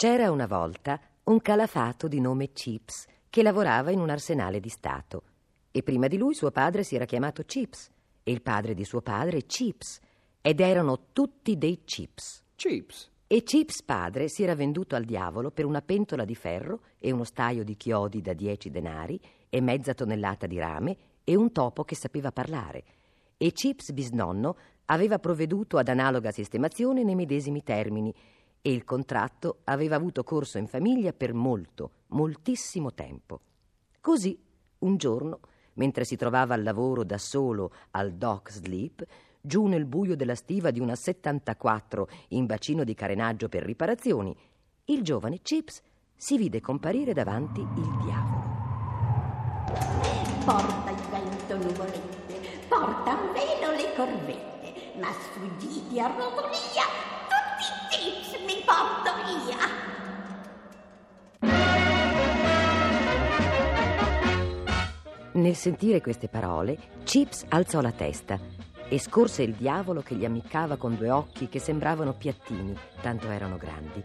C'era una volta un calafato di nome Chips che lavorava in un arsenale di Stato. E prima di lui suo padre si era chiamato Chips e il padre di suo padre Chips. Ed erano tutti dei Chips. Chips. E Chips padre si era venduto al diavolo per una pentola di ferro e uno staio di chiodi da dieci denari e mezza tonnellata di rame e un topo che sapeva parlare. E Chips bisnonno aveva provveduto ad analoga sistemazione nei medesimi termini e il contratto aveva avuto corso in famiglia per molto, moltissimo tempo. Così, un giorno, mentre si trovava al lavoro da solo al dock sleep, giù nel buio della stiva di una 74 in bacino di carenaggio per riparazioni, il giovane Chips si vide comparire davanti il diavolo. Porta il vento nuvolette, porta un velo le corvette, ma sfuggiti a rotolia, tutti i tips mi porto via. Nel sentire queste parole, Chips alzò la testa e scorse il diavolo che gli ammiccava con due occhi che sembravano piattini, tanto erano grandi,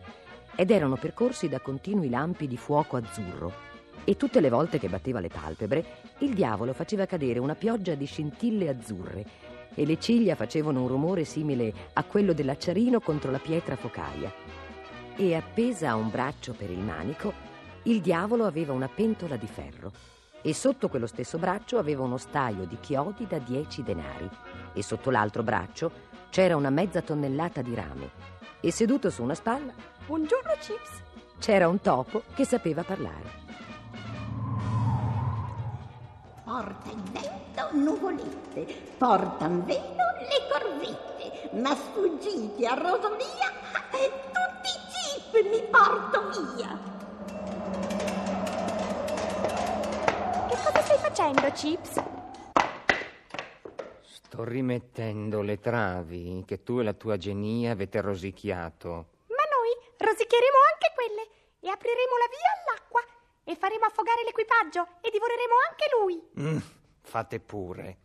ed erano percorsi da continui lampi di fuoco azzurro. E tutte le volte che batteva le palpebre, il diavolo faceva cadere una pioggia di scintille azzurre e le ciglia facevano un rumore simile a quello dell'acciarino contro la pietra focaia. E appesa a un braccio per il manico, il diavolo aveva una pentola di ferro e sotto quello stesso braccio aveva uno staio di chiodi da dieci denari e sotto l'altro braccio c'era una mezza tonnellata di rame e seduto su una spalla Buongiorno, Chips. c'era un topo che sapeva parlare. Porta il vento nuvolette, porta un velo le corvette, ma sfuggiti a rotolia, tutti i chip mi porto via. Che cosa stai facendo, Chips? Sto rimettendo le travi che tu e la tua genia avete rosicchiato. Ma noi rosicheremo anche quelle e apriremo la via all'acqua e faremo affogare l'equipaggio e divoreremo anche lui. Mm, fate pure.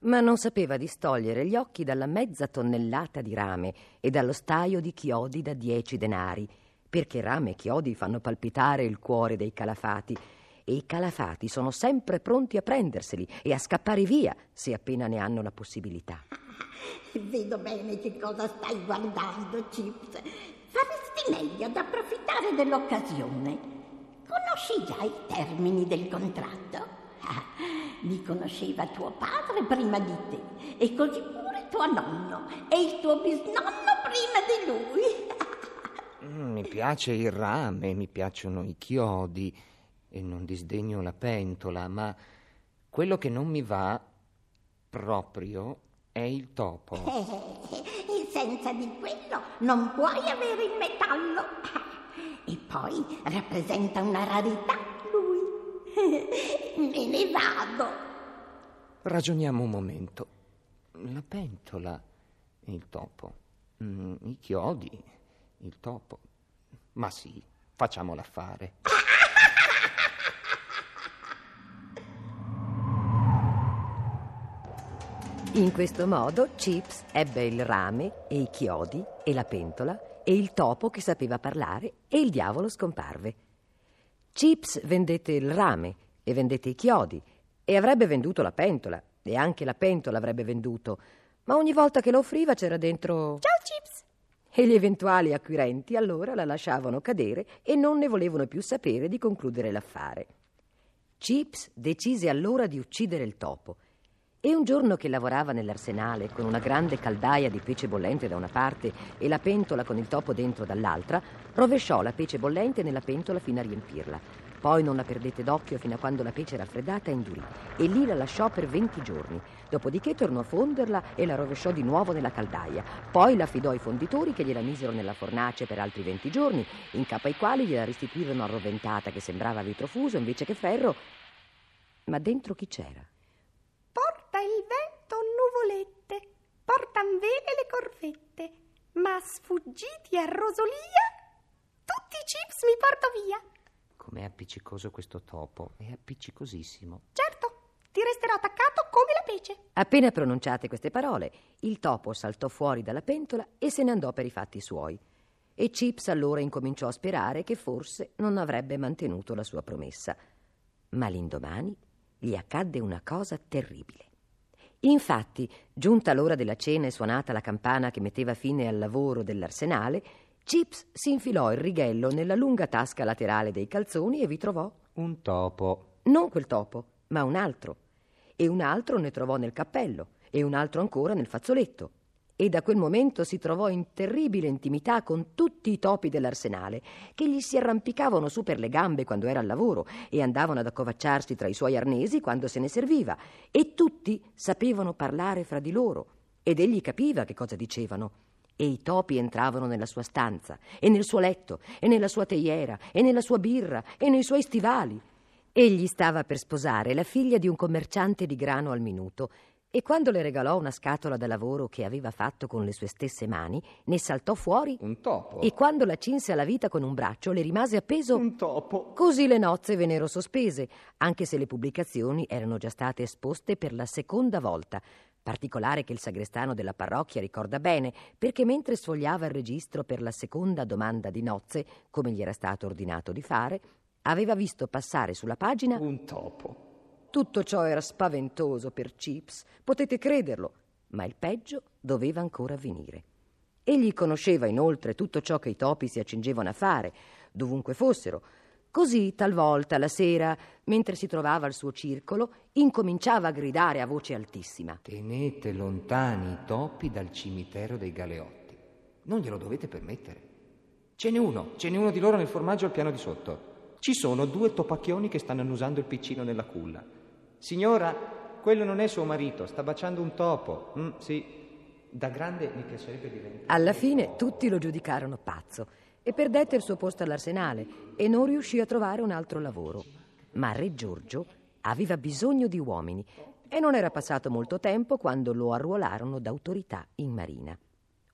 Ma non sapeva distogliere gli occhi dalla mezza tonnellata di rame e dallo staio di chiodi da dieci denari, perché rame e chiodi fanno palpitare il cuore dei calafati e i calafati sono sempre pronti a prenderseli e a scappare via se appena ne hanno la possibilità. Vedo bene che cosa stai guardando, Chips. Faresti meglio ad approfittare dell'occasione. Conosci già i termini del contratto? Ah, li conosceva tuo padre prima di te e così pure tuo nonno e il tuo bisnonno prima di lui. Mm, mi piace il rame, mi piacciono i chiodi e non disdegno la pentola, ma quello che non mi va proprio è il topo. E senza di quello non puoi avere il metallo. Poi rappresenta una rarità lui. Me ne vado. Ragioniamo un momento. La pentola, il topo, mm, i chiodi, il topo. Ma sì, facciamo l'affare. In questo modo Chips ebbe il rame e i chiodi e la pentola e il topo che sapeva parlare e il diavolo scomparve. Chips vendette il rame e vendette i chiodi e avrebbe venduto la pentola e anche la pentola avrebbe venduto, ma ogni volta che la offriva c'era dentro... Ciao, Chips. E gli eventuali acquirenti allora la lasciavano cadere e non ne volevano più sapere di concludere l'affare. Chips decise allora di uccidere il topo e un giorno che lavorava nell'arsenale con una grande caldaia di pece bollente da una parte e la pentola con il topo dentro dall'altra, rovesciò la pece bollente nella pentola fino a riempirla. Poi non la perdette d'occhio fino a quando la pece raffreddata indurì e lì la lasciò per 20 giorni. Dopodiché tornò a fonderla e la rovesciò di nuovo nella caldaia. Poi la affidò ai fonditori che gliela misero nella fornace per altri 20 giorni, in capo ai quali gliela restituirono arroventata che sembrava vetro fuso invece che ferro. Ma dentro chi c'era? Porta il vento nuvolette, portan vele le corvette, ma sfuggiti a rosolia, tutti i chips mi porto via. Com'è appiccicoso questo topo, è appiccicosissimo. Certo, ti resterò attaccato come la pece. Appena pronunciate queste parole, il topo saltò fuori dalla pentola e se ne andò per i fatti suoi. e Chips allora incominciò a sperare che forse non avrebbe mantenuto la sua promessa. Ma l'indomani gli accadde una cosa terribile. Infatti, giunta l'ora della cena e suonata la campana che metteva fine al lavoro dell'arsenale, Chips si infilò il righello nella lunga tasca laterale dei calzoni e vi trovò un topo. Non quel topo, ma un altro. E un altro ne trovò nel cappello, e un altro ancora nel fazzoletto e da quel momento si trovò in terribile intimità con tutti i topi dell'arsenale, che gli si arrampicavano su per le gambe quando era al lavoro e andavano ad accovacciarsi tra i suoi arnesi quando se ne serviva, e tutti sapevano parlare fra di loro, ed egli capiva che cosa dicevano. E i topi entravano nella sua stanza, e nel suo letto, e nella sua teiera, e nella sua birra, e nei suoi stivali. Egli stava per sposare la figlia di un commerciante di grano al minuto, e quando le regalò una scatola da lavoro che aveva fatto con le sue stesse mani, ne saltò fuori un topo. E quando la cinse alla vita con un braccio, le rimase appeso un topo. Così le nozze vennero sospese, anche se le pubblicazioni erano già state esposte per la seconda volta. Particolare che il sagrestano della parrocchia ricorda bene, perché mentre sfogliava il registro per la seconda domanda di nozze, come gli era stato ordinato di fare, aveva visto passare sulla pagina un topo. Tutto ciò era spaventoso per Chips, potete crederlo, ma il peggio doveva ancora avvenire. Egli conosceva inoltre tutto ciò che i topi si accingevano a fare, dovunque fossero. Così, talvolta, la sera, mentre si trovava al suo circolo, incominciava a gridare a voce altissima. Tenete lontani i topi dal cimitero dei Galeotti. Non glielo dovete permettere. Ce n'è uno, ce n'è uno di loro nel formaggio al piano di sotto. Ci sono due topacchioni che stanno annusando il piccino nella culla. Signora, quello non è suo marito, sta baciando un topo. Mm, sì, da grande mi piacerebbe diventare. Alla fine tutti lo giudicarono pazzo e perdette il suo posto all'arsenale e non riuscì a trovare un altro lavoro. Ma Re Giorgio aveva bisogno di uomini e non era passato molto tempo quando lo arruolarono d'autorità in marina.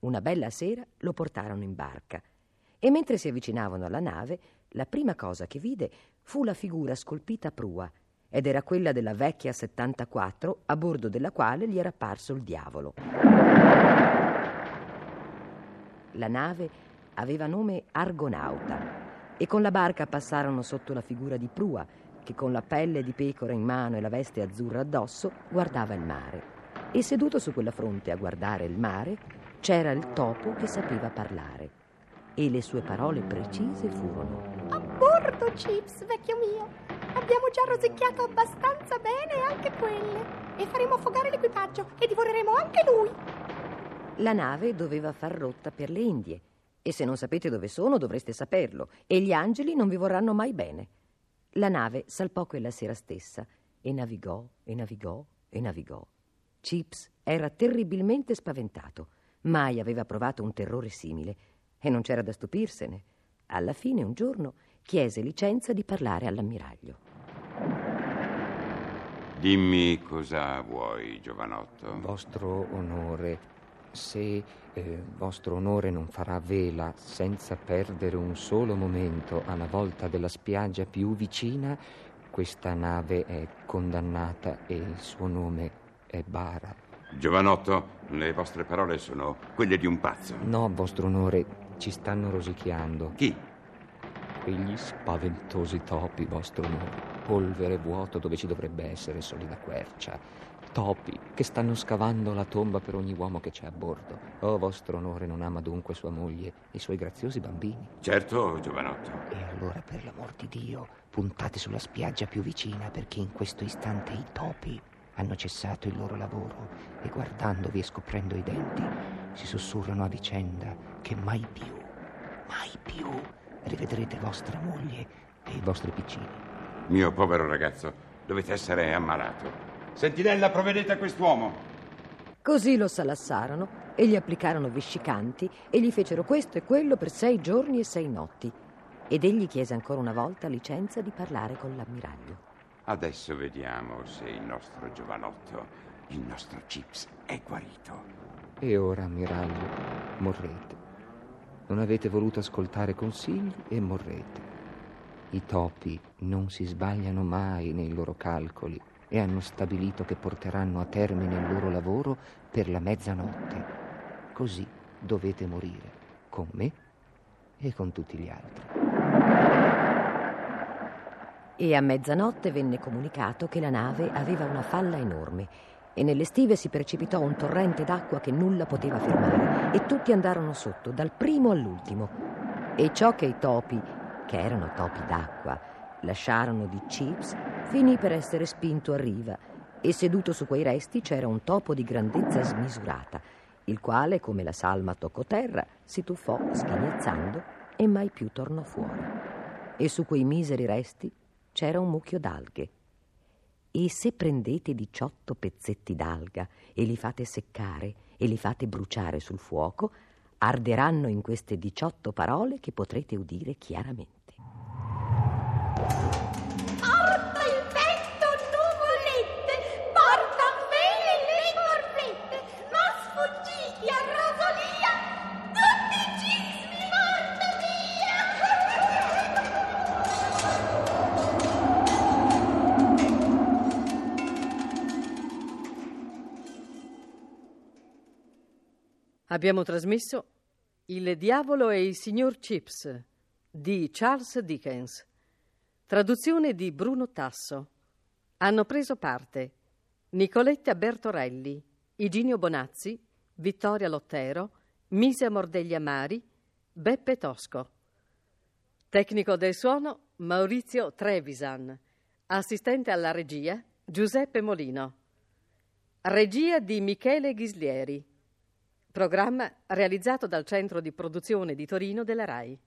Una bella sera lo portarono in barca e mentre si avvicinavano alla nave, la prima cosa che vide fu la figura scolpita a prua ed era quella della vecchia 74 a bordo della quale gli era apparso il diavolo. La nave aveva nome Argonauta e con la barca passarono sotto la figura di Prua che con la pelle di pecora in mano e la veste azzurra addosso guardava il mare. E seduto su quella fronte a guardare il mare c'era il topo che sapeva parlare. E le sue parole precise furono: A bordo, Chips, vecchio mio! Abbiamo già rosicchiato abbastanza bene anche quelle. E faremo affogare l'equipaggio e divoreremo anche lui. La nave doveva far rotta per le Indie. E se non sapete dove sono, dovreste saperlo. E gli angeli non vi vorranno mai bene. La nave salpò quella sera stessa e navigò e navigò e navigò. Chips era terribilmente spaventato. Mai aveva provato un terrore simile. E non c'era da stupirsene. Alla fine, un giorno, chiese licenza di parlare all'ammiraglio. Dimmi cosa vuoi, giovanotto. Vostro onore, se eh, vostro onore non farà vela senza perdere un solo momento alla volta della spiaggia più vicina, questa nave è condannata e il suo nome è Bara. Giovanotto, le vostre parole sono quelle di un pazzo. No, vostro onore, ci stanno rosicchiando. Chi? Quegli spaventosi topi, vostro onore. Polvere vuoto dove ci dovrebbe essere solida quercia. Topi che stanno scavando la tomba per ogni uomo che c'è a bordo. Oh, vostro onore non ama dunque sua moglie e i suoi graziosi bambini. Certo, giovanotto. E allora, per l'amor di Dio, puntate sulla spiaggia più vicina perché in questo istante i topi hanno cessato il loro lavoro e guardandovi e scoprendo i denti si sussurrano a vicenda che mai più, mai più rivedrete vostra moglie e i vostri piccini. Mio povero ragazzo, dovete essere ammalato. Sentinella, provvedete a quest'uomo. Così lo salassarono e gli applicarono vescicanti e gli fecero questo e quello per sei giorni e sei notti. Ed egli chiese ancora una volta licenza di parlare con l'ammiraglio. Adesso vediamo se il nostro giovanotto, il nostro Chips, è guarito. E ora, ammiraglio, morrete. Non avete voluto ascoltare consigli e morrete. I topi non si sbagliano mai nei loro calcoli e hanno stabilito che porteranno a termine il loro lavoro per la mezzanotte. Così dovete morire, con me e con tutti gli altri. E a mezzanotte venne comunicato che la nave aveva una falla enorme e nelle stive si precipitò un torrente d'acqua che nulla poteva fermare e tutti andarono sotto, dal primo all'ultimo. E ciò che i topi, che erano topi d'acqua, lasciarono di Chips, finì per essere spinto a riva e seduto su quei resti c'era un topo di grandezza smisurata, il quale, come la salma toccò terra, si tuffò sghignazzando e mai più tornò fuori. E su quei miseri resti c'era un mucchio d'alghe. E se prendete 18 pezzetti d'alga e li fate seccare e li fate bruciare sul fuoco, arderanno in queste 18 parole che potrete udire chiaramente. Abbiamo trasmesso Il diavolo e il signor Chips di Charles Dickens. Traduzione di Bruno Tasso. Hanno preso parte Nicoletta Bertorelli, Iginio Bonazzi, Vittoria Lottero, Misia Mordeglia Mari, Beppe Tosco. Tecnico del suono Maurizio Trevisan. Assistente alla regia Giuseppe Molino. Regia di Michele Ghislieri. Programma realizzato dal Centro di Produzione di Torino della RAI.